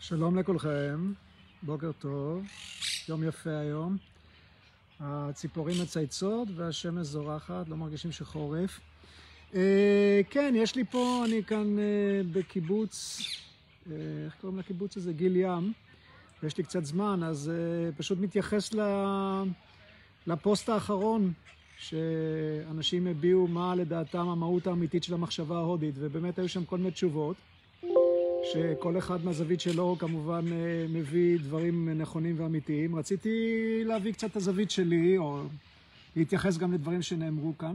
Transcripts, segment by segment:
שלום לכולכם, בוקר טוב, יום יפה היום. הציפורים מצייצות והשמש זורחת, לא מרגישים שחורף. אה, כן, יש לי פה, אני כאן אה, בקיבוץ, אה, איך קוראים לקיבוץ הזה? גיל ים. ויש לי קצת זמן, אז אה, פשוט מתייחס ל... לפוסט האחרון, שאנשים הביעו מה לדעתם המהות האמיתית של המחשבה ההודית, ובאמת היו שם כל מיני תשובות. שכל אחד מהזווית שלו כמובן אה, מביא דברים נכונים ואמיתיים. רציתי להביא קצת את הזווית שלי, או להתייחס גם לדברים שנאמרו כאן.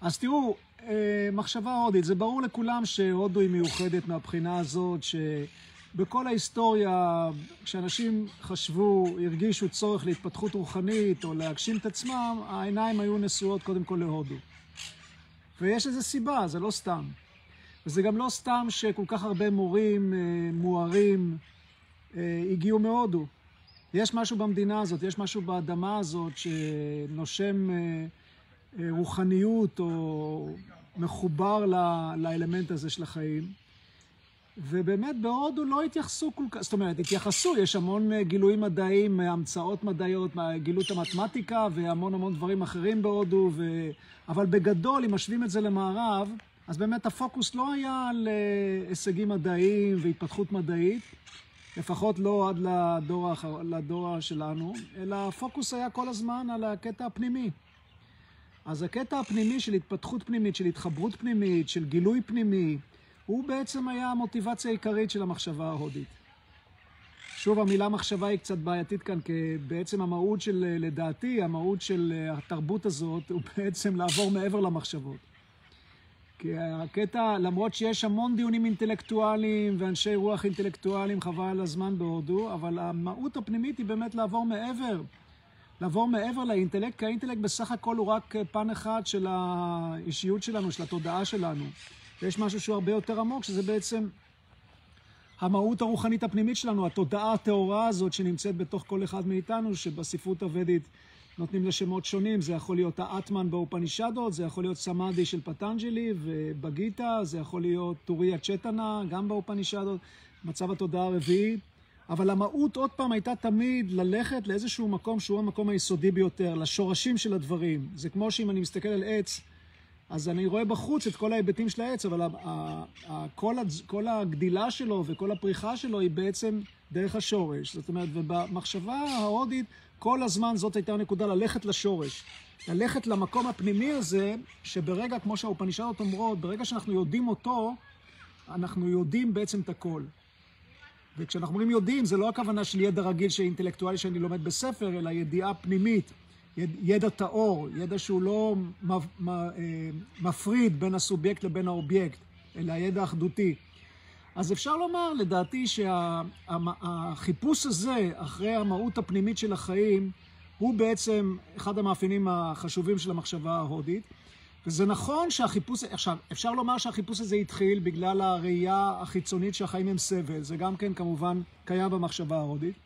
אז תראו, אה, מחשבה הודית, זה ברור לכולם שהודו היא מיוחדת מהבחינה הזאת, שבכל ההיסטוריה, כשאנשים חשבו, הרגישו צורך להתפתחות רוחנית או להגשים את עצמם, העיניים היו נשואות קודם כל להודו. ויש לזה סיבה, זה לא סתם. וזה גם לא סתם שכל כך הרבה מורים אה, מוארים אה, הגיעו מהודו. יש משהו במדינה הזאת, יש משהו באדמה הזאת שנושם אה, רוחניות או מחובר לאלמנט הזה של החיים. ובאמת בהודו לא התייחסו כל כך, זאת אומרת, התייחסו, יש המון גילויים מדעיים, המצאות מדעיות, גילו את המתמטיקה והמון המון דברים אחרים בהודו, ו... אבל בגדול, אם משווים את זה למערב, אז באמת הפוקוס לא היה על אה, הישגים מדעיים והתפתחות מדעית, לפחות לא עד לדור, האחר, לדור שלנו, אלא הפוקוס היה כל הזמן על הקטע הפנימי. אז הקטע הפנימי של התפתחות פנימית, של התחברות פנימית, של גילוי פנימי, הוא בעצם היה המוטיבציה העיקרית של המחשבה ההודית. שוב, המילה מחשבה היא קצת בעייתית כאן, כי בעצם המהות של, לדעתי, המהות של התרבות הזאת הוא בעצם לעבור מעבר למחשבות. כי הקטע, למרות שיש המון דיונים אינטלקטואליים ואנשי רוח אינטלקטואליים, חבל על הזמן בהודו, אבל המהות הפנימית היא באמת לעבור מעבר. לעבור מעבר לאינטלקט, כי האינטלקט בסך הכל הוא רק פן אחד של האישיות שלנו, של התודעה שלנו. ויש משהו שהוא הרבה יותר עמוק, שזה בעצם המהות הרוחנית הפנימית שלנו, התודעה הטהורה הזאת שנמצאת בתוך כל אחד מאיתנו, שבספרות הוודית נותנים לשמות שונים, זה יכול להיות האטמן באופנישדות, זה יכול להיות סמאדי של פטנג'לי ובגיטה, זה יכול להיות טוריה צ'טנה, גם באופנישדות, מצב התודעה הרביעי. אבל המהות, עוד פעם, הייתה תמיד ללכת לאיזשהו מקום שהוא המקום היסודי ביותר, לשורשים של הדברים. זה כמו שאם אני מסתכל על עץ, אז אני רואה בחוץ את כל ההיבטים של העץ, אבל כל, כל הגדילה שלו וכל הפריחה שלו היא בעצם דרך השורש. זאת אומרת, ובמחשבה ההודית, כל הזמן זאת הייתה הנקודה, ללכת לשורש. ללכת למקום הפנימי הזה, שברגע, כמו שהאופנישדות אומרות, ברגע שאנחנו יודעים אותו, אנחנו יודעים בעצם את הכל. וכשאנחנו אומרים יודעים, זה לא הכוונה של ידע רגיל שאינטלקטואלי שאני לומד בספר, אלא ידיעה פנימית, ידע טהור, ידע שהוא לא אה, מפריד בין הסובייקט לבין האובייקט, אלא ידע אחדותי. אז אפשר לומר, לדעתי, שהחיפוש הזה אחרי המהות הפנימית של החיים הוא בעצם אחד המאפיינים החשובים של המחשבה ההודית. וזה נכון שהחיפוש, עכשיו, אפשר לומר שהחיפוש הזה התחיל בגלל הראייה החיצונית שהחיים הם סבל, זה גם כן כמובן קיים במחשבה ההודית.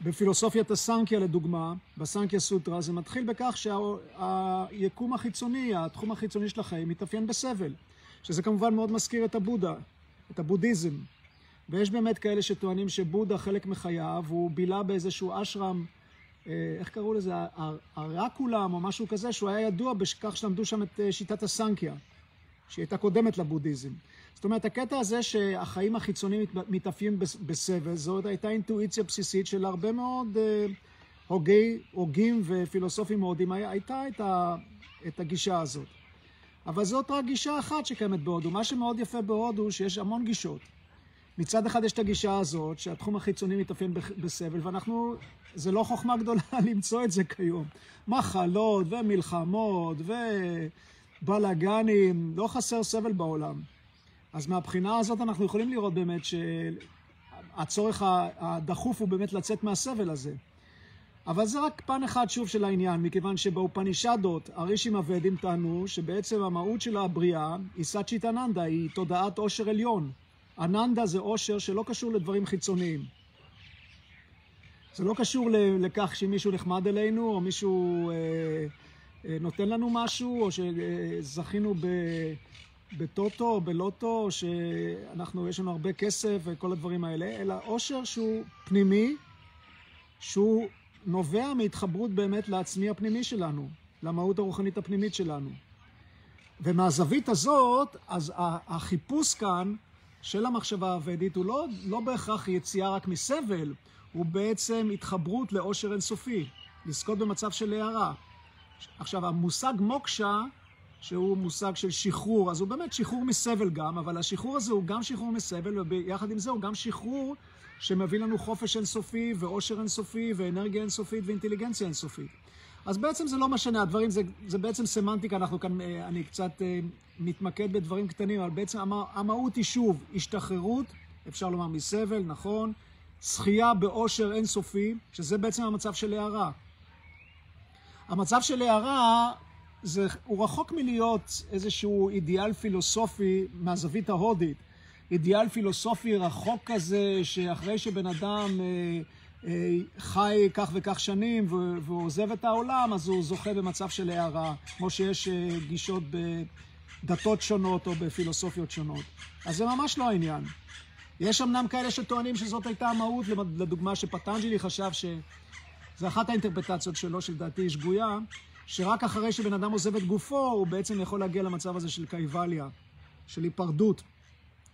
בפילוסופיית הסנקיה לדוגמה, בסנקיה סוטרה, זה מתחיל בכך שהיקום החיצוני, התחום החיצוני של החיים, מתאפיין בסבל, שזה כמובן מאוד מזכיר את הבודה. את הבודהיזם. ויש באמת כאלה שטוענים שבודה, חלק מחייו, הוא בילה באיזשהו אשרם, אה, איך קראו לזה? הרקולם או משהו כזה, שהוא היה ידוע בכך שלמדו שם את אה, שיטת הסנקיה, שהיא הייתה קודמת לבודהיזם. זאת אומרת, הקטע הזה שהחיים החיצוניים מתאפיינים בסבל, זאת הייתה אינטואיציה בסיסית של הרבה מאוד אה, הוגי, הוגים ופילוסופים הודים, הייתה את, הגישה הזאת. אבל זאת רק גישה אחת שקיימת בהודו. מה שמאוד יפה בהודו, שיש המון גישות. מצד אחד יש את הגישה הזאת, שהתחום החיצוני מתאפיין בסבל, ואנחנו, זה לא חוכמה גדולה למצוא את זה כיום. מחלות ומלחמות ובלאגנים, לא חסר סבל בעולם. אז מהבחינה הזאת אנחנו יכולים לראות באמת שהצורך הדחוף הוא באמת לצאת מהסבל הזה. אבל זה רק פן אחד שוב של העניין, מכיוון שבאופנישדות הרישים הוודים טענו שבעצם המהות של הבריאה היא סאצ'יט אננדה, היא תודעת אושר עליון. אננדה זה אושר שלא קשור לדברים חיצוניים. זה לא קשור לכך שמישהו נחמד אלינו, או מישהו אה, אה, נותן לנו משהו, או שזכינו בטוטו או בלוטו, שאנחנו, יש לנו הרבה כסף וכל הדברים האלה, אלא אושר שהוא פנימי, שהוא נובע מהתחברות באמת לעצמי הפנימי שלנו, למהות הרוחנית הפנימית שלנו. ומהזווית הזאת, אז החיפוש כאן של המחשבה הוודית הוא לא, לא בהכרח יציאה רק מסבל, הוא בעצם התחברות לאושר אינסופי, לזכות במצב של הערה. עכשיו, המושג מוקשה, שהוא מושג של שחרור, אז הוא באמת שחרור מסבל גם, אבל השחרור הזה הוא גם שחרור מסבל, וביחד עם זה הוא גם שחרור שמביא לנו חופש אינסופי, ואושר אינסופי, ואנרגיה אינסופית, ואינטליגנציה אינסופית. אז בעצם זה לא משנה, הדברים זה, זה בעצם סמנטיקה, אנחנו כאן, אה, אני קצת אה, מתמקד בדברים קטנים, אבל בעצם המה, המהות היא שוב השתחררות, אפשר לומר מסבל, נכון, זכייה באושר אינסופי, שזה בעצם המצב של הערה. המצב של הערה, זה, הוא רחוק מלהיות איזשהו אידיאל פילוסופי מהזווית ההודית. אידיאל פילוסופי רחוק כזה, שאחרי שבן אדם... אה, אה, חי כך וכך שנים והוא עוזב את העולם, אז הוא זוכה במצב של הערה, כמו שיש אה, גישות בדתות שונות או בפילוסופיות שונות. אז זה ממש לא העניין. יש אמנם כאלה שטוענים שזאת הייתה המהות, לדוגמה שפטנג'לי חשב שזו אחת האינטרפטציות שלו, שלדעתי היא שגויה, שרק אחרי שבן אדם עוזב את גופו, הוא בעצם יכול להגיע למצב הזה של קייבליה, של היפרדות,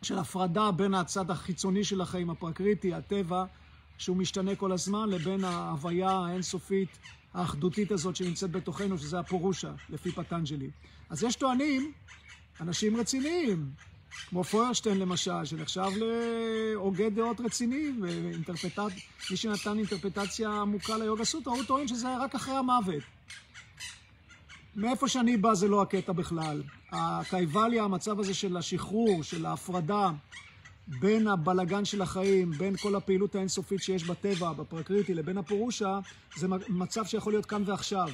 של הפרדה בין הצד החיצוני של החיים, הפרקריטי, הטבע, שהוא משתנה כל הזמן, לבין ההוויה האינסופית, האחדותית הזאת שנמצאת בתוכנו, שזה הפורושה, לפי פטנג'לי. אז יש טוענים, אנשים רציניים, כמו פוירשטיין למשל, שנחשב להוגה דעות רציני, ואינטרפטט... מי שנתן אינטרפטציה עמוקה ליוגה סוטרה, הוא טוען שזה רק אחרי המוות. מאיפה שאני בא זה לא הקטע בכלל. הקייבליה, המצב הזה של השחרור, של ההפרדה, בין הבלגן של החיים, בין כל הפעילות האינסופית שיש בטבע, בפרקריטי, לבין הפורושה, זה מצב שיכול להיות כאן ועכשיו.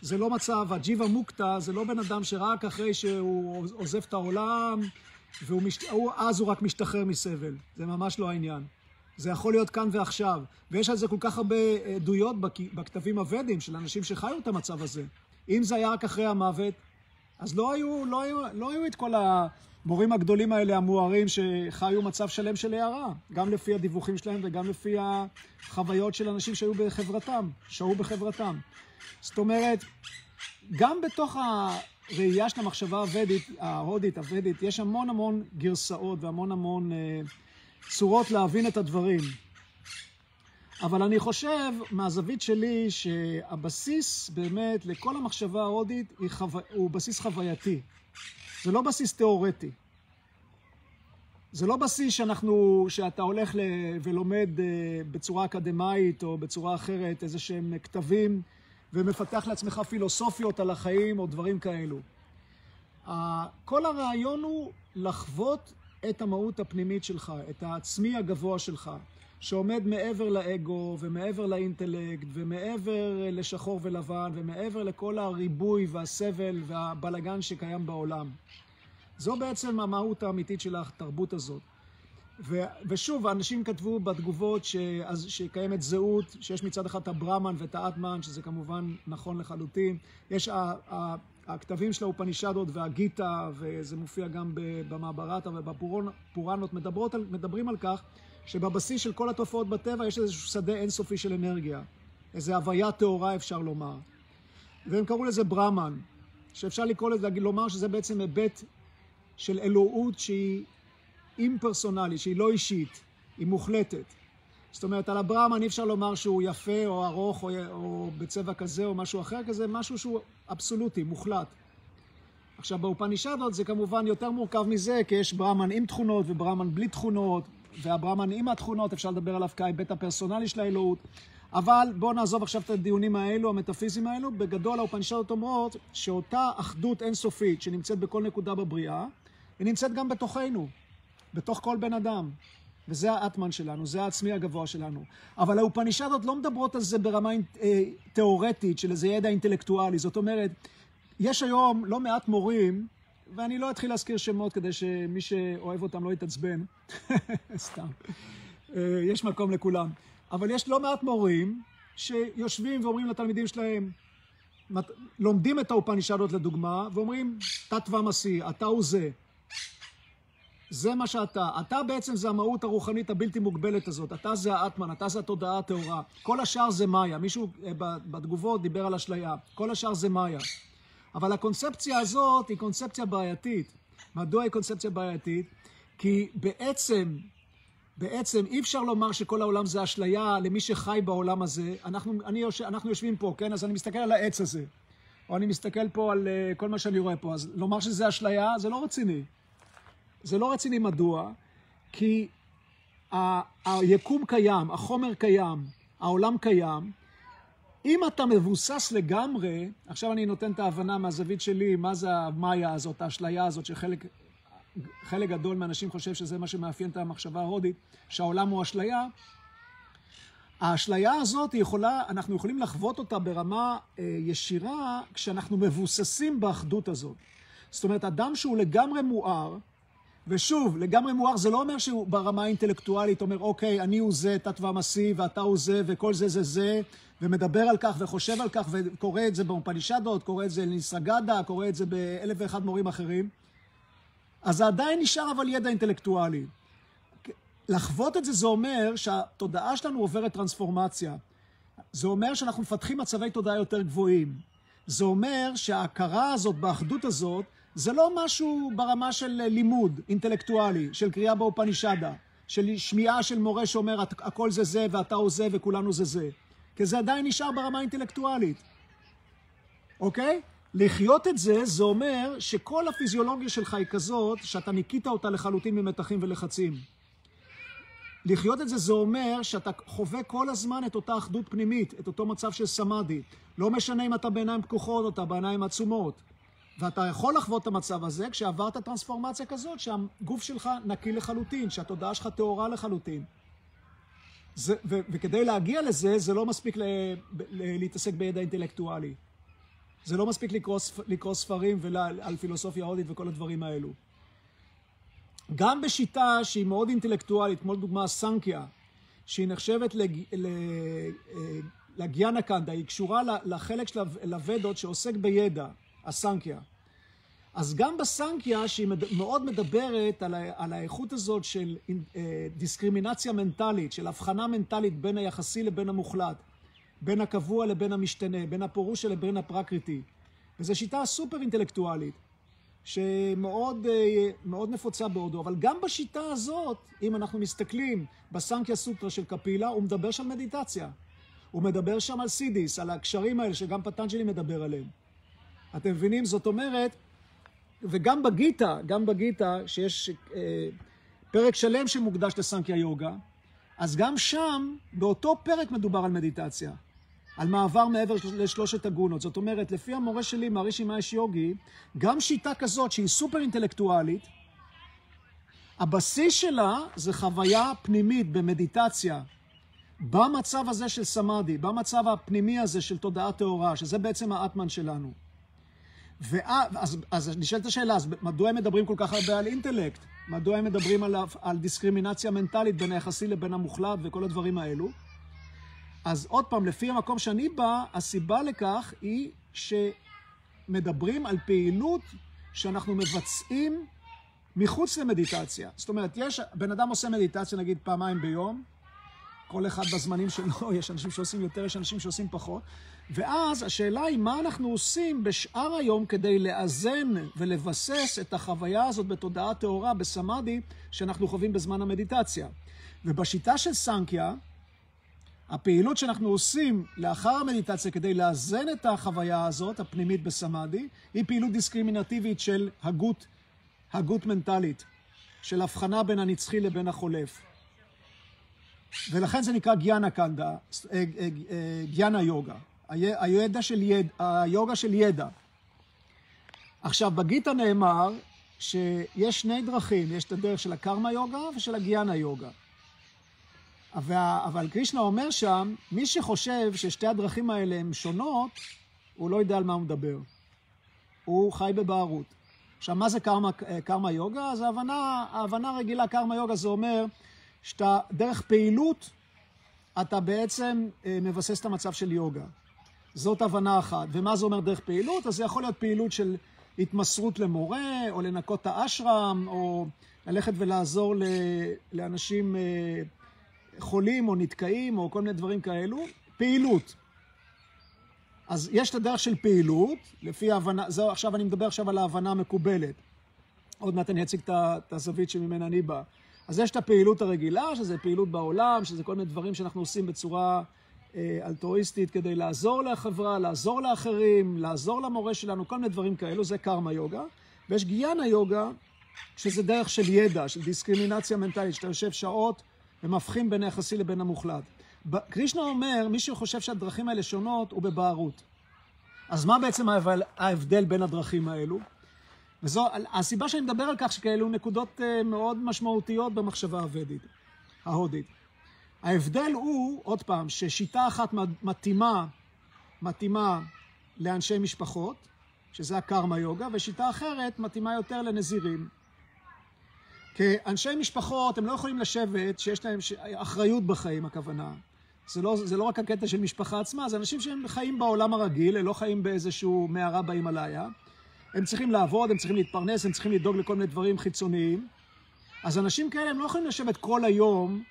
זה לא מצב, הג'יבה מוקטה זה לא בן אדם שרק אחרי שהוא עוזב את העולם, ואז הוא רק משתחרר מסבל. זה ממש לא העניין. זה יכול להיות כאן ועכשיו. ויש על זה כל כך הרבה עדויות בכתבים הוודים של אנשים שחיו את המצב הזה. אם זה היה רק אחרי המוות, אז לא היו, לא היו, לא היו את כל. המורים הגדולים האלה, המוארים, שחיו מצב שלם של הערה, גם לפי הדיווחים שלהם וגם לפי החוויות של אנשים שהיו בחברתם, שהו בחברתם. זאת אומרת, גם בתוך הראייה של המחשבה הוודית, ההודית, הוודית, יש המון המון גרסאות והמון המון אה, צורות להבין את הדברים. אבל אני חושב, מהזווית שלי, שהבסיס באמת לכל המחשבה ההודית חו... הוא בסיס חווייתי. זה לא בסיס תיאורטי. זה לא בסיס שאנחנו, שאתה הולך ל, ולומד אה, בצורה אקדמאית או בצורה אחרת איזה שהם כתבים ומפתח לעצמך פילוסופיות על החיים או דברים כאלו. כל הרעיון הוא לחוות את המהות הפנימית שלך, את העצמי הגבוה שלך, שעומד מעבר לאגו ומעבר לאינטלקט ומעבר לשחור ולבן ומעבר לכל הריבוי והסבל והבלגן שקיים בעולם. זו בעצם המהות האמיתית של התרבות הזאת. ו, ושוב, האנשים כתבו בתגובות ש, אז, שקיימת זהות, שיש מצד אחד את הברמן ואת האטמן, שזה כמובן נכון לחלוטין. יש ה, ה, הכתבים של האופנישדות והגיטה, וזה מופיע גם במעברתה ובפוראנות, מדברים על כך שבבסיס של כל התופעות בטבע יש איזשהו שדה אינסופי של אנרגיה. איזו הוויה טהורה אפשר לומר. והם קראו לזה ברמן, שאפשר לקרוא לזה, לומר שזה בעצם היבט של אלוהות שהיא אימפרסונלית, שהיא לא אישית, היא מוחלטת. זאת אומרת, על הברמן אי אפשר לומר שהוא יפה או ארוך או, או בצבע כזה או משהו אחר כזה, משהו שהוא אבסולוטי, מוחלט. עכשיו, באופנישדות זה כמובן יותר מורכב מזה, כי יש ברמן עם תכונות וברמן בלי תכונות, והברמן עם התכונות, אפשר לדבר עליו כהיבט הפרסונלי של האלוהות. אבל בואו נעזוב עכשיו את הדיונים האלו, המטאפיזיים האלו. בגדול האופנישדות אומרות שאותה אחדות אינסופית שנמצאת בכל נקודה בבריאה, היא נמצאת גם בתוכנו, בתוך כל בן אדם. וזה האטמן שלנו, זה העצמי הגבוה שלנו. אבל האופנישדות לא מדברות על זה ברמה אה, תיאורטית של איזה ידע אינטלקטואלי. זאת אומרת, יש היום לא מעט מורים, ואני לא אתחיל להזכיר שמות כדי שמי שאוהב אותם לא יתעצבן, סתם. אה, יש מקום לכולם. אבל יש לא מעט מורים שיושבים ואומרים לתלמידים שלהם, לומדים את האופנישדות לדוגמה, ואומרים, תת-תווה מסי, אתה הוא זה. זה מה שאתה. אתה בעצם זה המהות הרוחנית הבלתי מוגבלת הזאת. אתה זה האטמן, אתה זה התודעה הטהורה. כל השאר זה מאיה. מישהו אה, בתגובות דיבר על אשליה. כל השאר זה מאיה. אבל הקונספציה הזאת היא קונספציה בעייתית. מדוע היא קונספציה בעייתית? כי בעצם, בעצם אי אפשר לומר שכל העולם זה אשליה למי שחי בעולם הזה. אנחנו, אני, אנחנו יושבים פה, כן? אז אני מסתכל על העץ הזה. או אני מסתכל פה על uh, כל מה שאני רואה פה. אז לומר שזה אשליה, זה לא רציני. זה לא רציני מדוע? כי ה- היקום קיים, החומר קיים, העולם קיים. אם אתה מבוסס לגמרי, עכשיו אני נותן את ההבנה מהזווית שלי, מה זה המאיה הזאת, האשליה הזאת, שחלק חלק גדול מהאנשים חושב שזה מה שמאפיין את המחשבה ההודית, שהעולם הוא אשליה. האשליה הזאת יכולה, אנחנו יכולים לחוות אותה ברמה אה, ישירה כשאנחנו מבוססים באחדות הזאת. זאת אומרת, אדם שהוא לגמרי מואר, ושוב, לגמרי מואר זה לא אומר שהוא ברמה האינטלקטואלית אומר, אוקיי, אני הוא זה, תת ומסי, ואתה הוא זה, וכל זה זה זה, ומדבר על כך וחושב על כך, וקורא את זה באופנישדות, קורא את זה לניסרגדה, קורא את זה באלף ואחד מורים אחרים. אז זה עדיין נשאר אבל ידע אינטלקטואלי. לחוות את זה זה אומר שהתודעה שלנו עוברת טרנספורמציה. זה אומר שאנחנו מפתחים מצבי תודעה יותר גבוהים. זה אומר שההכרה הזאת, באחדות הזאת, זה לא משהו ברמה של לימוד אינטלקטואלי, של קריאה באופנישדה, של שמיעה של מורה שאומר הכל זה זה ואתה הוא זה וכולנו זה זה. כי זה עדיין נשאר ברמה אינטלקטואלית. אוקיי? לחיות את זה, זה אומר שכל הפיזיולוגיה שלך היא כזאת, שאתה ניקית אותה לחלוטין ממתחים ולחצים. לחיות את זה, זה אומר שאתה חווה כל הזמן את אותה אחדות פנימית, את אותו מצב של סמאדי. לא משנה אם אתה בעיניים פקוחות או אתה בעיניים עצומות. ואתה יכול לחוות את המצב הזה כשעברת טרנספורמציה כזאת, שהגוף שלך נקי לחלוטין, שהתודעה שלך טהורה לחלוטטין. זה, ו, וכדי להגיע לזה, זה לא מספיק ל, ל, להתעסק בידע אינטלקטואלי. זה לא מספיק לקרוא, לקרוא ספרים על פילוסופיה הודית וכל הדברים האלו. גם בשיטה שהיא מאוד אינטלקטואלית, כמו לדוגמה סנקיה, שהיא נחשבת לג... לגיאנה קנדה, היא קשורה לחלק של הוודות שעוסק בידע, הסנקיה. אז גם בסנקיה, שהיא מאוד מדברת על, ה... על האיכות הזאת של אה, דיסקרימינציה מנטלית, של הבחנה מנטלית בין היחסי לבין המוחלט, בין הקבוע לבין המשתנה, בין הפורושה לבין הפרקריטי. וזו שיטה סופר אינטלקטואלית, שמאוד אה, מאוד נפוצה בהודו, אבל גם בשיטה הזאת, אם אנחנו מסתכלים בסנקיה סוטרה של קפילה, הוא מדבר שם מדיטציה. הוא מדבר שם על סידיס, על הקשרים האלה שגם פטנג'לי מדבר עליהם. אתם מבינים? זאת אומרת, וגם בגיטה, גם בגיטה, שיש אה, פרק שלם שמוקדש לסנקיה יוגה, אז גם שם, באותו פרק מדובר על מדיטציה. על מעבר מעבר לשלושת הגונות. זאת אומרת, לפי המורה שלי, מערישי מאש יוגי, גם שיטה כזאת שהיא סופר אינטלקטואלית, הבסיס שלה זה חוויה פנימית במדיטציה, במצב הזה של סמאדי, במצב הפנימי הזה של תודעה טהורה, שזה בעצם האטמן שלנו. ואז אז נשאלת השאלה, אז מדוע הם מדברים כל כך הרבה על אינטלקט? מדוע הם מדברים על, על דיסקרימינציה מנטלית בין היחסי לבין המוחלט וכל הדברים האלו? אז עוד פעם, לפי המקום שאני בא, הסיבה לכך היא שמדברים על פעילות שאנחנו מבצעים מחוץ למדיטציה. זאת אומרת, יש, בן אדם עושה מדיטציה נגיד פעמיים ביום, כל אחד בזמנים שלו, יש אנשים שעושים יותר, יש אנשים שעושים פחות, ואז השאלה היא מה אנחנו עושים בשאר היום כדי לאזן ולבסס את החוויה הזאת בתודעה טהורה, בסמאדי, שאנחנו חווים בזמן המדיטציה. ובשיטה של סנקיה, הפעילות שאנחנו עושים לאחר המדיטציה כדי לאזן את החוויה הזאת, הפנימית בסמאדי, היא פעילות דיסקרימינטיבית של הגות, הגות מנטלית, של הבחנה בין הנצחי לבין החולף. ולכן זה נקרא גיאנה קנדה, אה, אה, אה, גיאנה יוגה, הידע של ידע, היוגה של ידע. עכשיו, בגיטה נאמר שיש שני דרכים, יש את הדרך של הקרמה יוגה ושל הגיאנה יוגה. אבל קרישנה אומר שם, מי שחושב ששתי הדרכים האלה הן שונות, הוא לא יודע על מה הוא מדבר. הוא חי בבערות. עכשיו, מה זה קרמה, קרמה יוגה? אז ההבנה, ההבנה הרגילה, קרמה יוגה זה אומר שאתה, דרך פעילות, אתה בעצם אה, מבסס את המצב של יוגה. זאת הבנה אחת. ומה זה אומר דרך פעילות? אז זה יכול להיות פעילות של התמסרות למורה, או לנקות את האשרם, או ללכת ולעזור לאנשים אה, חולים או נתקעים, או כל מיני דברים כאלו. פעילות. אז יש את הדרך של פעילות, לפי ההבנה, זהו, עכשיו אני מדבר עכשיו על ההבנה המקובלת. עוד מעט אני אציג את הזווית שממנה אני בא. אז יש את הפעילות הרגילה, שזה פעילות בעולם, שזה כל מיני דברים שאנחנו עושים בצורה אלטרואיסטית כדי לעזור לחברה, לעזור לאחרים, לעזור למורה שלנו, כל מיני דברים כאלו, זה קרמה יוגה. ויש גיאנה יוגה, שזה דרך של ידע, של דיסקרימינציה מנטלית, שאתה יושב שעות ומבחין בין היחסי לבין המוחלט. קרישנה אומר, מי שחושב שהדרכים האלה שונות הוא בבערות. אז מה בעצם ההבדל בין הדרכים האלו? וזו הסיבה שאני מדבר על כך שכאלו נקודות אה, מאוד משמעותיות במחשבה הוודית, ההודית. ההבדל הוא, עוד פעם, ששיטה אחת מתאימה, מתאימה לאנשי משפחות, שזה הקרמה יוגה, ושיטה אחרת מתאימה יותר לנזירים. כאנשי משפחות הם לא יכולים לשבת שיש להם אחריות בחיים, הכוונה. זה לא, זה לא רק הקטע של משפחה עצמה, זה אנשים שהם חיים בעולם הרגיל, הם לא חיים באיזשהו מערה בהימאליה. הם צריכים לעבוד, הם צריכים להתפרנס, הם צריכים לדאוג לכל מיני דברים חיצוניים. אז אנשים כאלה הם לא יכולים לשבת כל היום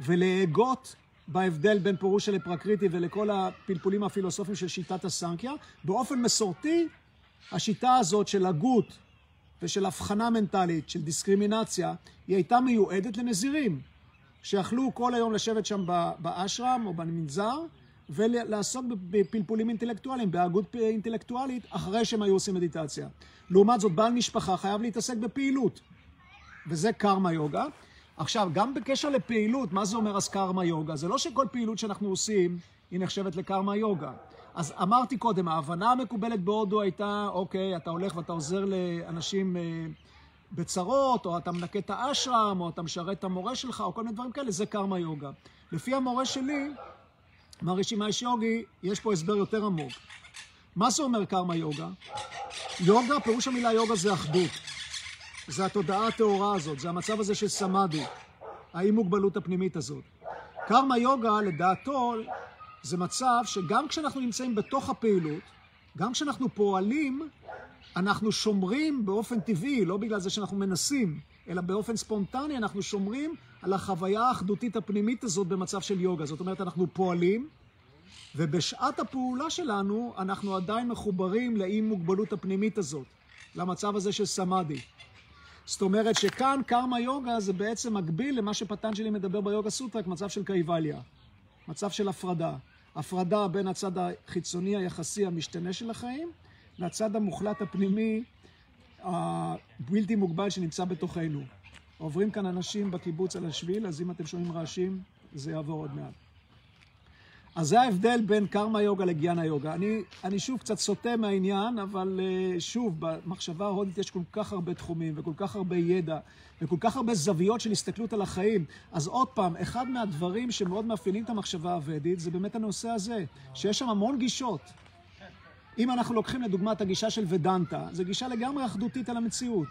ולהגות בהבדל בין פורושה לפרקריטי ולכל הפלפולים הפילוסופיים של שיטת הסנקיה. באופן מסורתי, השיטה הזאת של הגות ושל הבחנה מנטלית, של דיסקרימינציה, היא הייתה מיועדת לנזירים, שיכלו כל היום לשבת שם באשרם או במנזר, ולעסוק בפלפולים אינטלקטואליים, בהגות אינטלקטואלית, אחרי שהם היו עושים מדיטציה. לעומת זאת, בעל משפחה חייב להתעסק בפעילות, וזה קרמה יוגה. עכשיו, גם בקשר לפעילות, מה זה אומר אז קרמה יוגה? זה לא שכל פעילות שאנחנו עושים היא נחשבת לקרמה יוגה. אז אמרתי קודם, ההבנה המקובלת בהודו הייתה, אוקיי, אתה הולך ואתה עוזר לאנשים אה, בצרות, או אתה מנקה את האשרם, או אתה משרת את המורה שלך, או כל מיני דברים כאלה, זה קרמה יוגה. לפי המורה שלי, מרישי מאיש יוגי, יש פה הסבר יותר עמוק. מה זה אומר קרמה יוגה? יוגה, פירוש המילה יוגה זה אחדות. זה התודעה הטהורה הזאת, זה המצב הזה של סמאדי, האי מוגבלות הפנימית הזאת. קרמה יוגה, לדעתו, זה מצב שגם כשאנחנו נמצאים בתוך הפעילות, גם כשאנחנו פועלים, אנחנו שומרים באופן טבעי, לא בגלל זה שאנחנו מנסים, אלא באופן ספונטני אנחנו שומרים על החוויה האחדותית הפנימית הזאת במצב של יוגה. זאת אומרת, אנחנו פועלים, ובשעת הפעולה שלנו אנחנו עדיין מחוברים לאי מוגבלות הפנימית הזאת, למצב הזה של סמאדי. זאת אומרת שכאן קרמה יוגה זה בעצם מקביל למה שפטנג'לי מדבר ביוגה סוטרה כמצב של קייבליה, מצב של הפרדה. הפרדה בין הצד החיצוני היחסי המשתנה של החיים לצד המוחלט הפנימי הבלתי מוגבל שנמצא בתוכנו. עוברים כאן אנשים בקיבוץ על השביל, אז אם אתם שומעים רעשים, זה יעבור עוד מעט. אז זה ההבדל בין קרמה יוגה לגיאנה יוגה. אני, אני שוב קצת סוטה מהעניין, אבל uh, שוב, במחשבה ההודית יש כל כך הרבה תחומים וכל כך הרבה ידע וכל כך הרבה זוויות של הסתכלות על החיים. אז עוד פעם, אחד מהדברים שמאוד מאפיינים את המחשבה הוודית זה באמת הנושא הזה, שיש שם המון גישות. אם אנחנו לוקחים לדוגמה את הגישה של ודנטה, זו גישה לגמרי אחדותית על המציאות.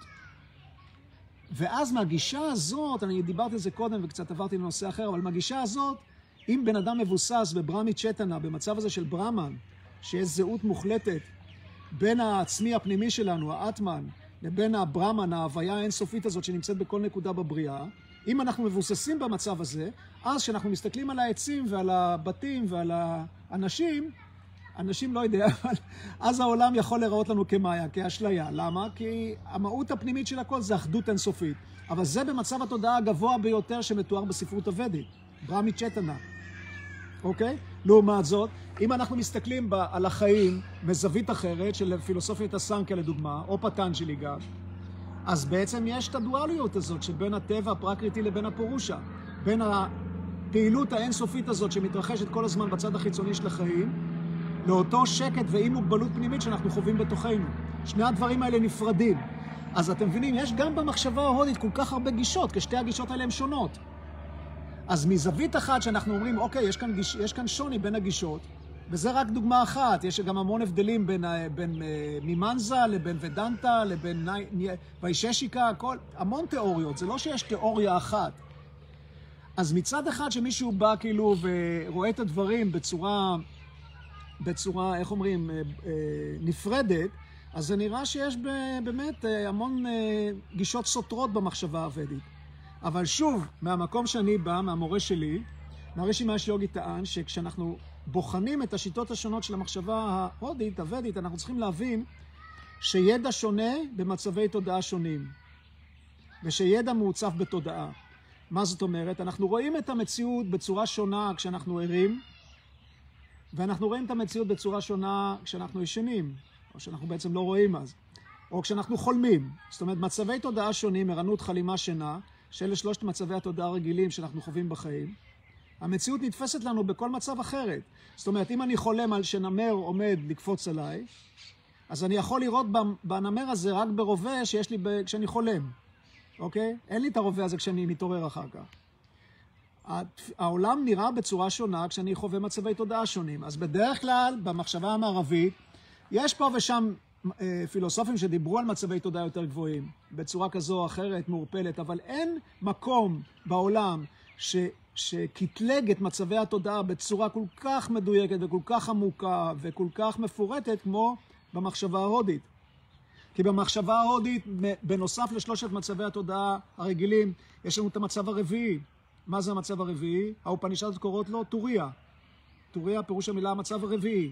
ואז מהגישה הזאת, אני דיברתי על זה קודם וקצת עברתי לנושא אחר, אבל מהגישה הזאת, אם בן אדם מבוסס בברמי צ'טנה, במצב הזה של ברמן, שיש זהות מוחלטת בין העצמי הפנימי שלנו, האטמן, לבין הברמן, ההוויה האינסופית הזאת שנמצאת בכל נקודה בבריאה, אם אנחנו מבוססים במצב הזה, אז כשאנחנו מסתכלים על העצים ועל הבתים ועל האנשים, אנשים לא יודע, אבל אז העולם יכול להיראות לנו כמאיה, כאשליה. למה? כי המהות הפנימית של הכל זה אחדות אינסופית. אבל זה במצב התודעה הגבוה ביותר שמתואר בספרות הוודית, ברמי צ'טנה. אוקיי? לעומת זאת, אם אנחנו מסתכלים על החיים מזווית אחרת, של פילוסופיית הסנקה לדוגמה, או פטנג'לי גם, אז בעצם יש את הדואליות הזאת שבין הטבע הפרקריטי לבין הפורושה. בין הפעילות האינסופית הזאת שמתרחשת כל הזמן בצד החיצוני של החיים, לאותו שקט ואי מוגבלות פנימית שאנחנו חווים בתוכנו. שני הדברים האלה נפרדים. אז אתם מבינים, יש גם במחשבה ההודית כל כך הרבה גישות, כי שתי הגישות האלה הן שונות. אז מזווית אחת שאנחנו אומרים, אוקיי, יש כאן, גיש, יש כאן שוני בין הגישות, וזה רק דוגמה אחת, יש גם המון הבדלים בין, בין אה, מימנזה לבין ודנטה לבין ויששיקה, הכל, המון תיאוריות, זה לא שיש תיאוריה אחת. אז מצד אחד שמישהו בא כאילו ורואה את הדברים בצורה, בצורה, איך אומרים, אה, אה, נפרדת, אז זה נראה שיש באמת המון גישות סותרות במחשבה הוודית. אבל שוב, מהמקום שאני בא, מהמורה שלי, מהרש"י מאש יוגי טען שכשאנחנו בוחנים את השיטות השונות של המחשבה ההודית, הוודית, אנחנו צריכים להבין שידע שונה במצבי תודעה שונים, ושידע מעוצב בתודעה. מה זאת אומרת? אנחנו רואים את המציאות בצורה שונה כשאנחנו ערים, ואנחנו רואים את המציאות בצורה שונה כשאנחנו ישנים, או שאנחנו בעצם לא רואים אז, או כשאנחנו חולמים. זאת אומרת, מצבי תודעה שונים, ערנות, חלימה, שינה, שאלה שלושת מצבי התודעה הרגילים שאנחנו חווים בחיים. המציאות נתפסת לנו בכל מצב אחרת. זאת אומרת, אם אני חולם על שנמר עומד לקפוץ עליי, אז אני יכול לראות בנמר הזה רק ברובה שיש לי ב... כשאני חולם, אוקיי? אין לי את הרובה הזה כשאני מתעורר אחר כך. העולם נראה בצורה שונה כשאני חווה מצבי תודעה שונים. אז בדרך כלל, במחשבה המערבית, יש פה ושם פילוסופים שדיברו על מצבי תודעה יותר גבוהים, בצורה כזו או אחרת, מעורפלת, אבל אין מקום בעולם ש, שקטלג את מצבי התודעה בצורה כל כך מדויקת וכל כך עמוקה וכל כך מפורטת כמו במחשבה ההודית. כי במחשבה ההודית, בנוסף לשלושת מצבי התודעה הרגילים, יש לנו את המצב הרביעי. מה זה המצב הרביעי? האופנישדות קוראות לו טוריה. טוריה פירוש המילה המצב הרביעי.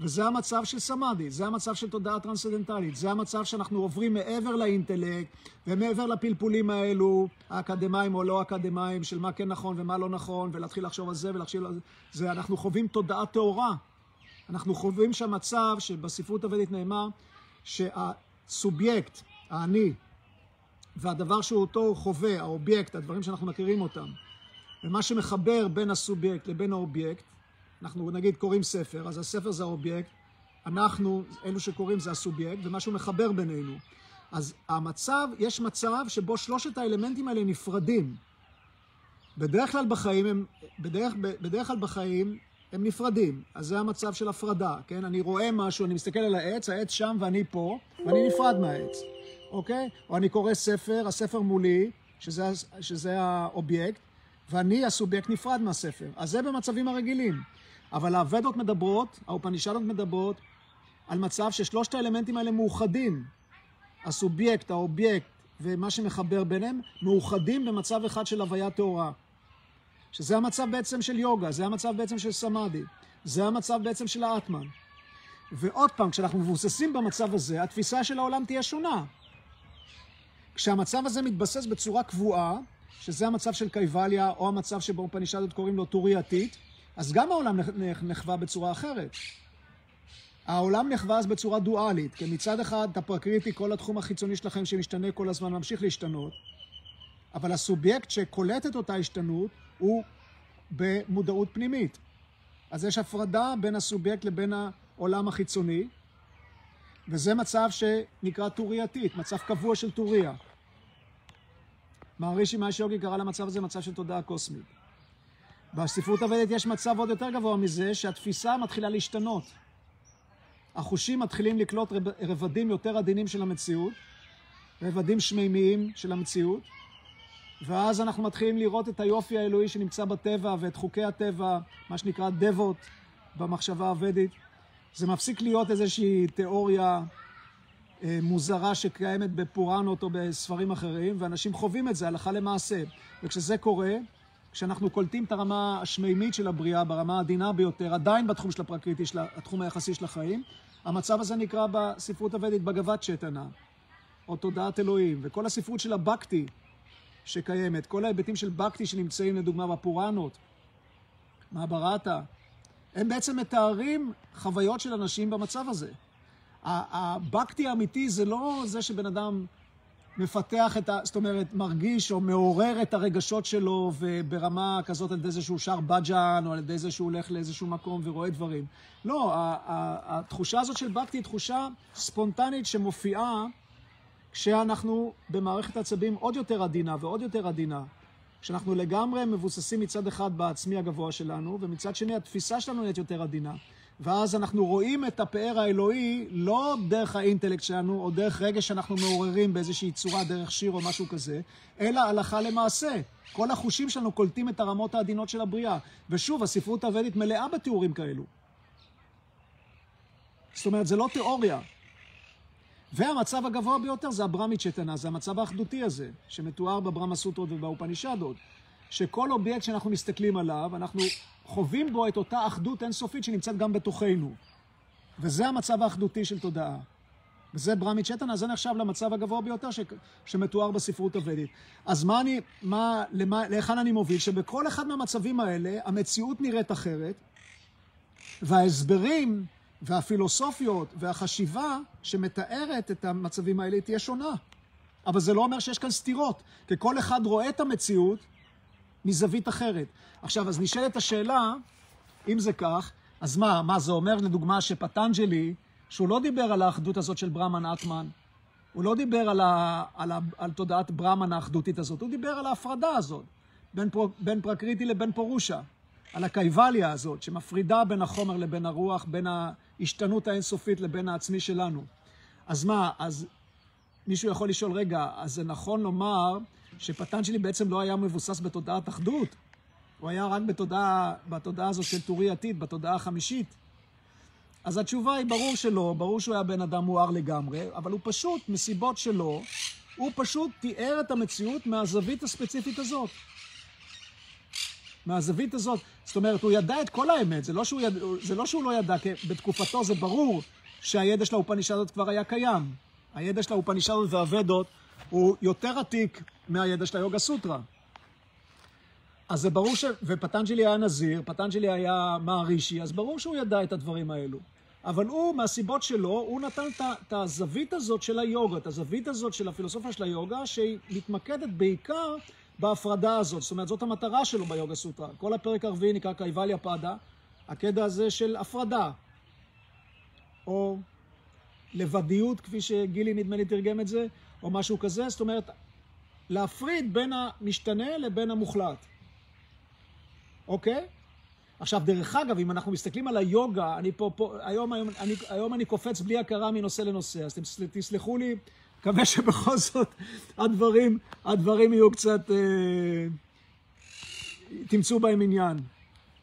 וזה המצב של סמאדי, זה המצב של תודעה טרנסצדנטלית, זה המצב שאנחנו עוברים מעבר לאינטלקט ומעבר לפלפולים האלו, האקדמאים או לא אקדמאים, של מה כן נכון ומה לא נכון, ולהתחיל לחשוב על זה ולהחשיב על זה, אנחנו חווים תודעה טהורה. אנחנו חווים שם מצב שבספרות הוודית נאמר שהסובייקט, האני, והדבר שהוא אותו חווה, האובייקט, הדברים שאנחנו מכירים אותם, ומה שמחבר בין הסובייקט לבין האובייקט, אנחנו נגיד קוראים ספר, אז הספר זה האובייקט, אנחנו, אלו שקוראים זה הסובייקט, ומשהו מחבר בינינו. אז המצב, יש מצב שבו שלושת האלמנטים האלה נפרדים. בדרך כלל בחיים הם, בדרך, בדרך כלל בחיים הם נפרדים. אז זה המצב של הפרדה, כן? אני רואה משהו, אני מסתכל על העץ, העץ שם ואני פה, ואני נפרד מהעץ, אוקיי? או אני קורא ספר, הספר מולי, שזה, שזה האובייקט, ואני הסובייקט נפרד מהספר. אז זה במצבים הרגילים. אבל האבדות מדברות, האופנישדות מדברות, על מצב ששלושת האלמנטים האלה מאוחדים. הסובייקט, האובייקט ומה שמחבר ביניהם, מאוחדים במצב אחד של הוויה טהורה. שזה המצב בעצם של יוגה, זה המצב בעצם של סמאדי, זה המצב בעצם של האטמן. ועוד פעם, כשאנחנו מבוססים במצב הזה, התפיסה של העולם תהיה שונה. כשהמצב הזה מתבסס בצורה קבועה, שזה המצב של קייבליה, או המצב שבאופנישדות קוראים לו טוריאטיטה, אז גם העולם נחווה בצורה אחרת. העולם נחווה אז בצורה דואלית, כי מצד אחד אתה פרקריטי, כל התחום החיצוני שלכם שמשתנה כל הזמן ממשיך להשתנות, אבל הסובייקט שקולט את אותה השתנות הוא במודעות פנימית. אז יש הפרדה בין הסובייקט לבין העולם החיצוני, וזה מצב שנקרא טורייתית, מצב קבוע של טוריה. מהרישי מהשיוגי קרא למצב הזה מצב של תודעה קוסמית. בספרות הוודית יש מצב עוד יותר גבוה מזה, שהתפיסה מתחילה להשתנות. החושים מתחילים לקלוט רבדים יותר עדינים של המציאות, רבדים שמימיים של המציאות, ואז אנחנו מתחילים לראות את היופי האלוהי שנמצא בטבע ואת חוקי הטבע, מה שנקרא דבות במחשבה הוודית. זה מפסיק להיות איזושהי תיאוריה אה, מוזרה שקיימת בפוראנות או בספרים אחרים, ואנשים חווים את זה הלכה למעשה. וכשזה קורה, כשאנחנו קולטים את הרמה השמימית של הבריאה, ברמה העדינה ביותר, עדיין בתחום של הפרקריטי, של התחום היחסי של החיים, המצב הזה נקרא בספרות הוודית בגבת שטנה, או תודעת אלוהים, וכל הספרות של הבקטי שקיימת, כל ההיבטים של בקטי שנמצאים לדוגמה בפוראנות, מהברטה, הם בעצם מתארים חוויות של אנשים במצב הזה. הבקטי האמיתי זה לא זה שבן אדם מפתח את ה... זאת אומרת, מרגיש או מעורר את הרגשות שלו וברמה כזאת על ידי זה שהוא שר בג'אן או על ידי זה שהוא הולך לאיזשהו מקום ורואה דברים. לא, התחושה הזאת של בקטי היא תחושה ספונטנית שמופיעה כשאנחנו במערכת עצבים עוד יותר עדינה ועוד יותר עדינה. כשאנחנו לגמרי מבוססים מצד אחד בעצמי הגבוה שלנו, ומצד שני התפיסה שלנו נהיית יותר עדינה. ואז אנחנו רואים את הפאר האלוהי לא דרך האינטלקט שלנו, או דרך רגש שאנחנו מעוררים באיזושהי צורה, דרך שיר או משהו כזה, אלא הלכה למעשה. כל החושים שלנו קולטים את הרמות העדינות של הבריאה. ושוב, הספרות הוודית מלאה בתיאורים כאלו. זאת אומרת, זה לא תיאוריה. והמצב הגבוה ביותר זה הברמית צ'טנה, זה המצב האחדותי הזה, שמתואר בברמה סוטרות ובאופנישדות, שכל אובייקט שאנחנו מסתכלים עליו, אנחנו חווים בו את אותה אחדות אינסופית שנמצאת גם בתוכנו. וזה המצב האחדותי של תודעה. וזה ברמי צ'טנה, זה נחשב למצב הגבוה ביותר ש... שמתואר בספרות הוודית. אז מה אני, מה, למה, להיכן אני מוביל? שבכל אחד מהמצבים האלה המציאות נראית אחרת, וההסברים והפילוסופיות והחשיבה שמתארת את המצבים האלה תהיה שונה. אבל זה לא אומר שיש כאן סתירות, כי כל אחד רואה את המציאות מזווית אחרת. עכשיו, אז נשאלת השאלה, אם זה כך, אז מה, מה זה אומר לדוגמה שפטנג'לי, שהוא לא דיבר על האחדות הזאת של ברמן אטמן, הוא לא דיבר על, ה, על, ה, על תודעת ברמן האחדותית הזאת, הוא דיבר על ההפרדה הזאת בין, פר, בין פרקריטי לבין פורושה, על הקייבליה הזאת שמפרידה בין החומר לבין הרוח, בין ההשתנות האינסופית לבין העצמי שלנו. אז מה, אז מישהו יכול לשאול, רגע, אז זה נכון לומר שפטנג'לי בעצם לא היה מבוסס בתודעת אחדות? הוא היה רק בתודעה, בתודעה הזאת של טורי עתיד, בתודעה החמישית. אז התשובה היא ברור שלא, ברור שהוא היה בן אדם מואר לגמרי, אבל הוא פשוט, מסיבות שלו, הוא פשוט תיאר את המציאות מהזווית הספציפית הזאת. מהזווית הזאת. זאת אומרת, הוא ידע את כל האמת, זה לא שהוא, יד... זה לא, שהוא לא ידע, כי בתקופתו זה ברור שהידע של האופנישדות כבר היה קיים. הידע של האופנישדות והוודות הוא יותר עתיק מהידע של היוגה סוטרה. אז זה ברור ש... ופטנג'לי היה נזיר, פטנג'לי היה מערישי, אז ברור שהוא ידע את הדברים האלו. אבל הוא, מהסיבות שלו, הוא נתן את הזווית הזאת של היוגה, את הזווית הזאת של הפילוסופיה של היוגה, שהיא מתמקדת בעיקר בהפרדה הזאת. זאת אומרת, זאת המטרה שלו ביוגה סוטרה. כל הפרק הרביעי נקרא קייבליה פאדה, הקטע הזה של הפרדה. או לבדיות, כפי שגילי נדמה לי תרגם את זה, או משהו כזה. זאת אומרת, להפריד בין המשתנה לבין המוחלט. אוקיי? עכשיו, דרך אגב, אם אנחנו מסתכלים על היוגה, אני פה, פה היום, היום, אני, היום אני קופץ בלי הכרה מנושא לנושא, אז תסלחו לי, מקווה שבכל זאת הדברים, הדברים יהיו קצת, אה, תמצאו בהם עניין.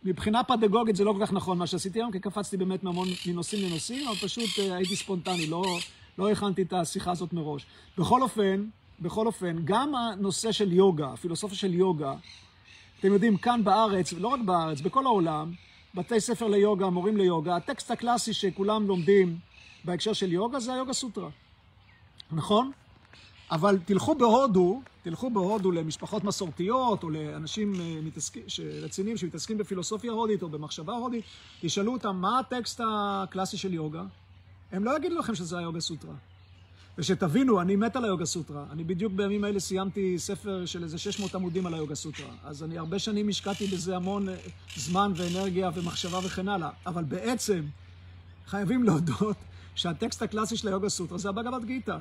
מבחינה פדגוגית זה לא כל כך נכון מה שעשיתי היום, כי קפצתי באמת מהמון מנושאים לנושאים, אבל פשוט אה, הייתי ספונטני, לא, לא הכנתי את השיחה הזאת מראש. בכל אופן, בכל אופן, גם הנושא של יוגה, הפילוסופיה של יוגה, אתם יודעים, כאן בארץ, לא רק בארץ, בכל העולם, בתי ספר ליוגה, מורים ליוגה, הטקסט הקלאסי שכולם לומדים בהקשר של יוגה זה היוגה סוטרה. נכון? אבל תלכו בהודו, תלכו בהודו למשפחות מסורתיות או לאנשים אה, רציניים שמתעסקים בפילוסופיה הודית או במחשבה הודית, תשאלו אותם מה הטקסט הקלאסי של יוגה, הם לא יגידו לכם שזה היוגה סוטרה. ושתבינו, אני מת על היוגה סוטרה. אני בדיוק בימים האלה סיימתי ספר של איזה 600 עמודים על היוגה סוטרה. אז אני הרבה שנים השקעתי בזה המון אה, זמן ואנרגיה ומחשבה וכן הלאה. אבל בעצם, חייבים להודות שהטקסט הקלאסי של היוגה סוטרה זה הבגבד גיתא.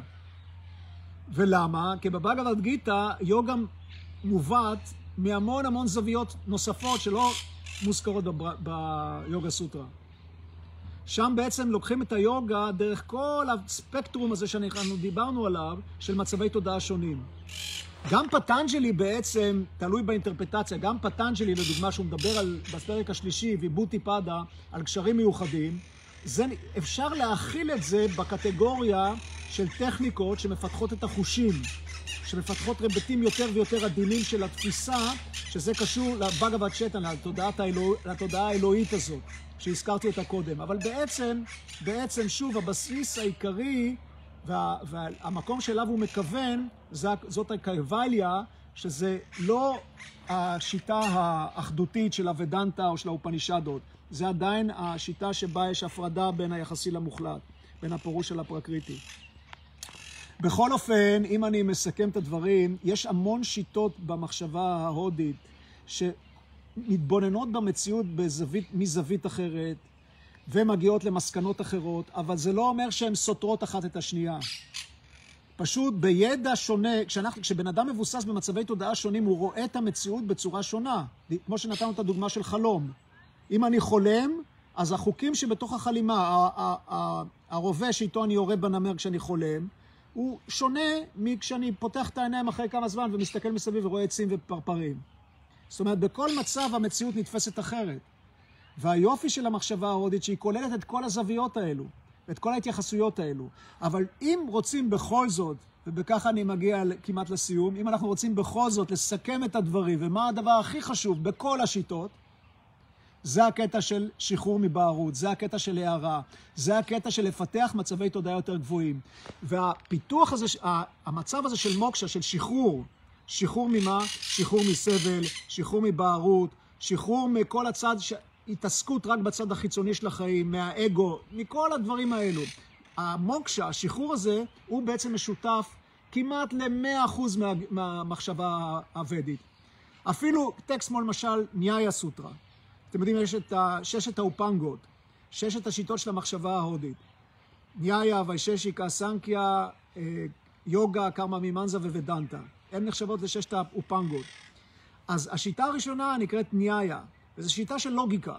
ולמה? כי בבגבד גיתא יוגה מובאת מהמון המון זוויות נוספות שלא מוזכרות ביוגה סוטרה. שם בעצם לוקחים את היוגה דרך כל הספקטרום הזה שאנחנו דיברנו עליו, של מצבי תודעה שונים. גם פטנג'לי בעצם, תלוי באינטרפטציה, גם פטנג'לי, לדוגמה, שהוא מדבר על, בפרק השלישי, ויבוטי פאדה, על קשרים מיוחדים, זה, אפשר להכיל את זה בקטגוריה של טכניקות שמפתחות את החושים, שמפתחות רבטים יותר ויותר עדינים של התפיסה, שזה קשור לבגבד שטן, לתודעה האלוהית הזאת. שהזכרתי אותה קודם. אבל בעצם, בעצם, שוב, הבסיס העיקרי וה, והמקום שאליו הוא מכוון, זאת הקייבליה, שזה לא השיטה האחדותית של הוודנטה או של האופנישדות. זה עדיין השיטה שבה יש הפרדה בין היחסי למוחלט, בין הפירוש של הפרקריטי. בכל אופן, אם אני מסכם את הדברים, יש המון שיטות במחשבה ההודית ש... מתבוננות במציאות בזווית, מזווית אחרת ומגיעות למסקנות אחרות, אבל זה לא אומר שהן סותרות אחת את השנייה. פשוט בידע שונה, כשאנחנו, כשבן אדם מבוסס במצבי תודעה שונים, הוא רואה את המציאות בצורה שונה. כמו שנתנו את הדוגמה של חלום. אם אני חולם, אז החוקים שבתוך החלימה, הרובה שאיתו אני יורה בנמר כשאני חולם, הוא שונה מכשאני פותח את העיניים אחרי כמה זמן ומסתכל מסביב ורואה עצים ופרפרים. זאת אומרת, בכל מצב המציאות נתפסת אחרת. והיופי של המחשבה ההודית שהיא כוללת את כל הזוויות האלו. את כל ההתייחסויות האלו. אבל אם רוצים בכל זאת, ובכך אני מגיע כמעט לסיום, אם אנחנו רוצים בכל זאת לסכם את הדברים, ומה הדבר הכי חשוב בכל השיטות, זה הקטע של שחרור מבערות, זה הקטע של הערה, זה הקטע של לפתח מצבי תודעה יותר גבוהים. והפיתוח הזה, המצב הזה של מוקשה, של שחרור, שחרור ממה? שחרור מסבל, שחרור מבערות, שחרור מכל הצד, ש... התעסקות רק בצד החיצוני של החיים, מהאגו, מכל הדברים האלו. המוקשה, השחרור הזה, הוא בעצם משותף כמעט ל-100% מה, מהמחשבה הוודית. אפילו טקסט כמו למשל ניאיה סוטרה. אתם יודעים, יש את ששת האופנגות, ששת השיטות של המחשבה ההודית. ניאיה, וייששיקה, סנקיה, אה, יוגה, קרמה מימנזה וודנטה. הן נחשבות לששת האופנגות. אז השיטה הראשונה נקראת ניאיה, וזו שיטה של לוגיקה.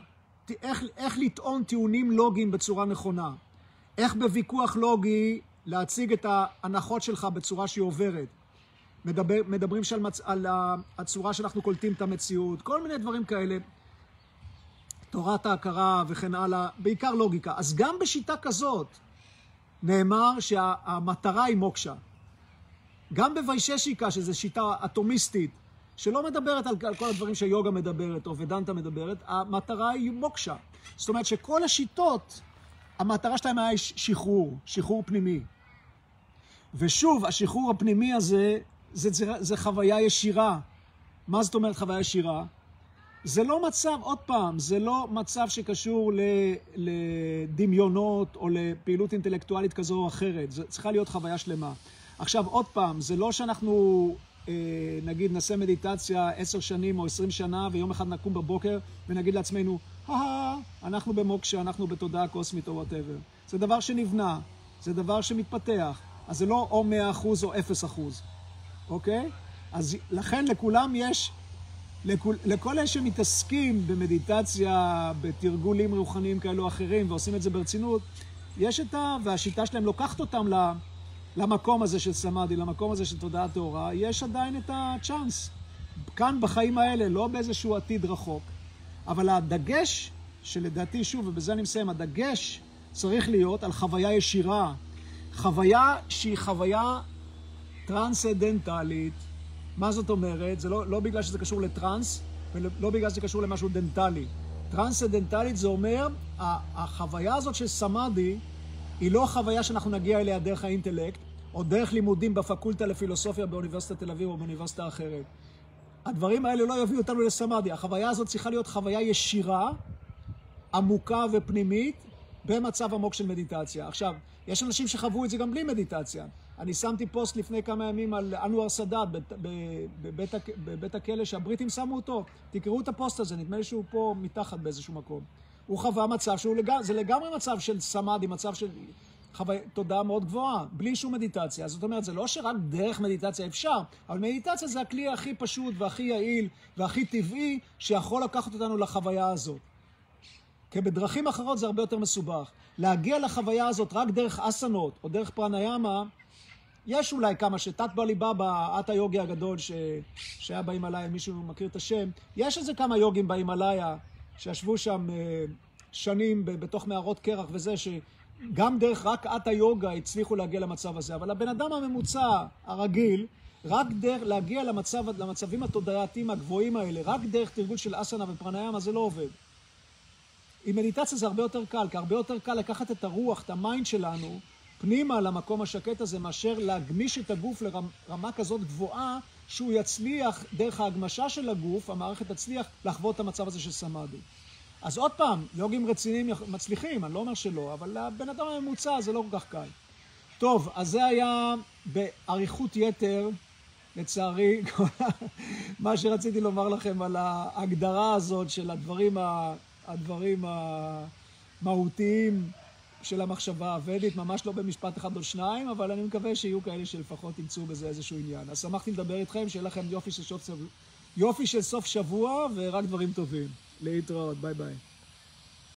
איך, איך לטעון טיעונים לוגיים בצורה נכונה. איך בוויכוח לוגי להציג את ההנחות שלך בצורה שהיא עוברת. מדבר, מדברים מצ... על הצורה שאנחנו קולטים את המציאות, כל מיני דברים כאלה. תורת ההכרה וכן הלאה, בעיקר לוגיקה. אז גם בשיטה כזאת נאמר שהמטרה היא מוקשה. גם בוויששיקה, שזו שיטה אטומיסטית, שלא מדברת על כל הדברים שיוגה מדברת או ודנטה מדברת, המטרה היא מוקשה. זאת אומרת שכל השיטות, המטרה שלהם היה שחרור, שחרור פנימי. ושוב, השחרור הפנימי הזה, זה, זה, זה חוויה ישירה. מה זאת אומרת חוויה ישירה? זה לא מצב, עוד פעם, זה לא מצב שקשור לדמיונות או לפעילות אינטלקטואלית כזו או אחרת. זו צריכה להיות חוויה שלמה. עכשיו, עוד פעם, זה לא שאנחנו, אה, נגיד, נעשה מדיטציה עשר שנים או עשרים שנה, ויום אחד נקום בבוקר ונגיד לעצמנו, הא, אנחנו במוקשה, אנחנו בתודעה קוסמית או וואטאבר. זה דבר שנבנה, זה דבר שמתפתח. אז זה לא או מאה אחוז או אפס אחוז, אוקיי? אז לכן לכולם יש לכל, לכל אלה שמתעסקים במדיטציה, בתרגולים רוחניים כאלו או אחרים, ועושים את זה ברצינות, יש את ה... והשיטה שלהם לוקחת אותם למקום הזה של סמאדי, למקום הזה של תודעה טהורה, יש עדיין את הצ'אנס. כאן בחיים האלה, לא באיזשהו עתיד רחוק. אבל הדגש, שלדעתי, שוב, ובזה אני מסיים, הדגש צריך להיות על חוויה ישירה. חוויה שהיא חוויה טרנסדנטלית, מה זאת אומרת? זה לא, לא בגלל שזה קשור לטרנס, ולא בגלל שזה קשור למשהו דנטלי. טרנסדנטלית זה אומר, החוויה הזאת של סמאדי היא לא חוויה שאנחנו נגיע אליה דרך האינטלקט, או דרך לימודים בפקולטה לפילוסופיה באוניברסיטת תל אביב או באוניברסיטה אחרת. הדברים האלה לא יביאו אותנו לסמאדי. החוויה הזאת צריכה להיות חוויה ישירה, עמוקה ופנימית, במצב עמוק של מדיטציה. עכשיו, יש אנשים שחוו את זה גם בלי מדיטציה. אני שמתי פוסט לפני כמה ימים על אנואר סאדאת בבית הכלא שהבריטים שמו אותו. תקראו את הפוסט הזה, נדמה לי שהוא פה מתחת באיזשהו מקום. הוא חווה מצב שהוא לגמרי, זה לגמרי מצב של סמאדי, מצב של חוויה, תודעה מאוד גבוהה, בלי שום מדיטציה. זאת אומרת, זה לא שרק דרך מדיטציה אפשר, אבל מדיטציה זה הכלי הכי פשוט והכי יעיל והכי טבעי שיכול לקחת אותנו לחוויה הזאת. כי בדרכים אחרות זה הרבה יותר מסובך. להגיע לחוויה הזאת רק דרך אסנות או דרך פרניאמה, יש אולי כמו טאט ואלה באבא, את היוגי הגדול ש... שהיה בהימאליה, מישהו מכיר את השם, יש איזה כמה יוגים בהימאליה שישבו שם אה, שנים בתוך מערות קרח וזה, שגם דרך רק הטה יוגה הצליחו להגיע למצב הזה. אבל הבן אדם הממוצע, הרגיל, רק דרך להגיע למצב, למצבים התודעתיים הגבוהים האלה, רק דרך תרגול של אסנה ופרניאמה זה לא עובד. עם מדיטציה זה הרבה יותר קל, כי הרבה יותר קל לקחת את הרוח, את ה mind שלנו, פנימה למקום השקט הזה, מאשר להגמיש את הגוף לרמה כזאת גבוהה, שהוא יצליח, דרך ההגמשה של הגוף, המערכת תצליח לחוות את המצב הזה של סמאדי. אז עוד פעם, יוגים רציניים מצליחים, אני לא אומר שלא, אבל לבן אדם הממוצע זה לא כל כך קל. טוב, אז זה היה באריכות יתר, לצערי, מה שרציתי לומר לכם על ההגדרה הזאת של הדברים, הדברים המהותיים. של המחשבה הוודית, ממש לא במשפט אחד או שניים, אבל אני מקווה שיהיו כאלה שלפחות ימצאו בזה איזשהו עניין. אז שמחתי לדבר איתכם, שיהיה לכם יופי של, שוף, יופי של סוף שבוע ורק דברים טובים. להתראות, ביי ביי.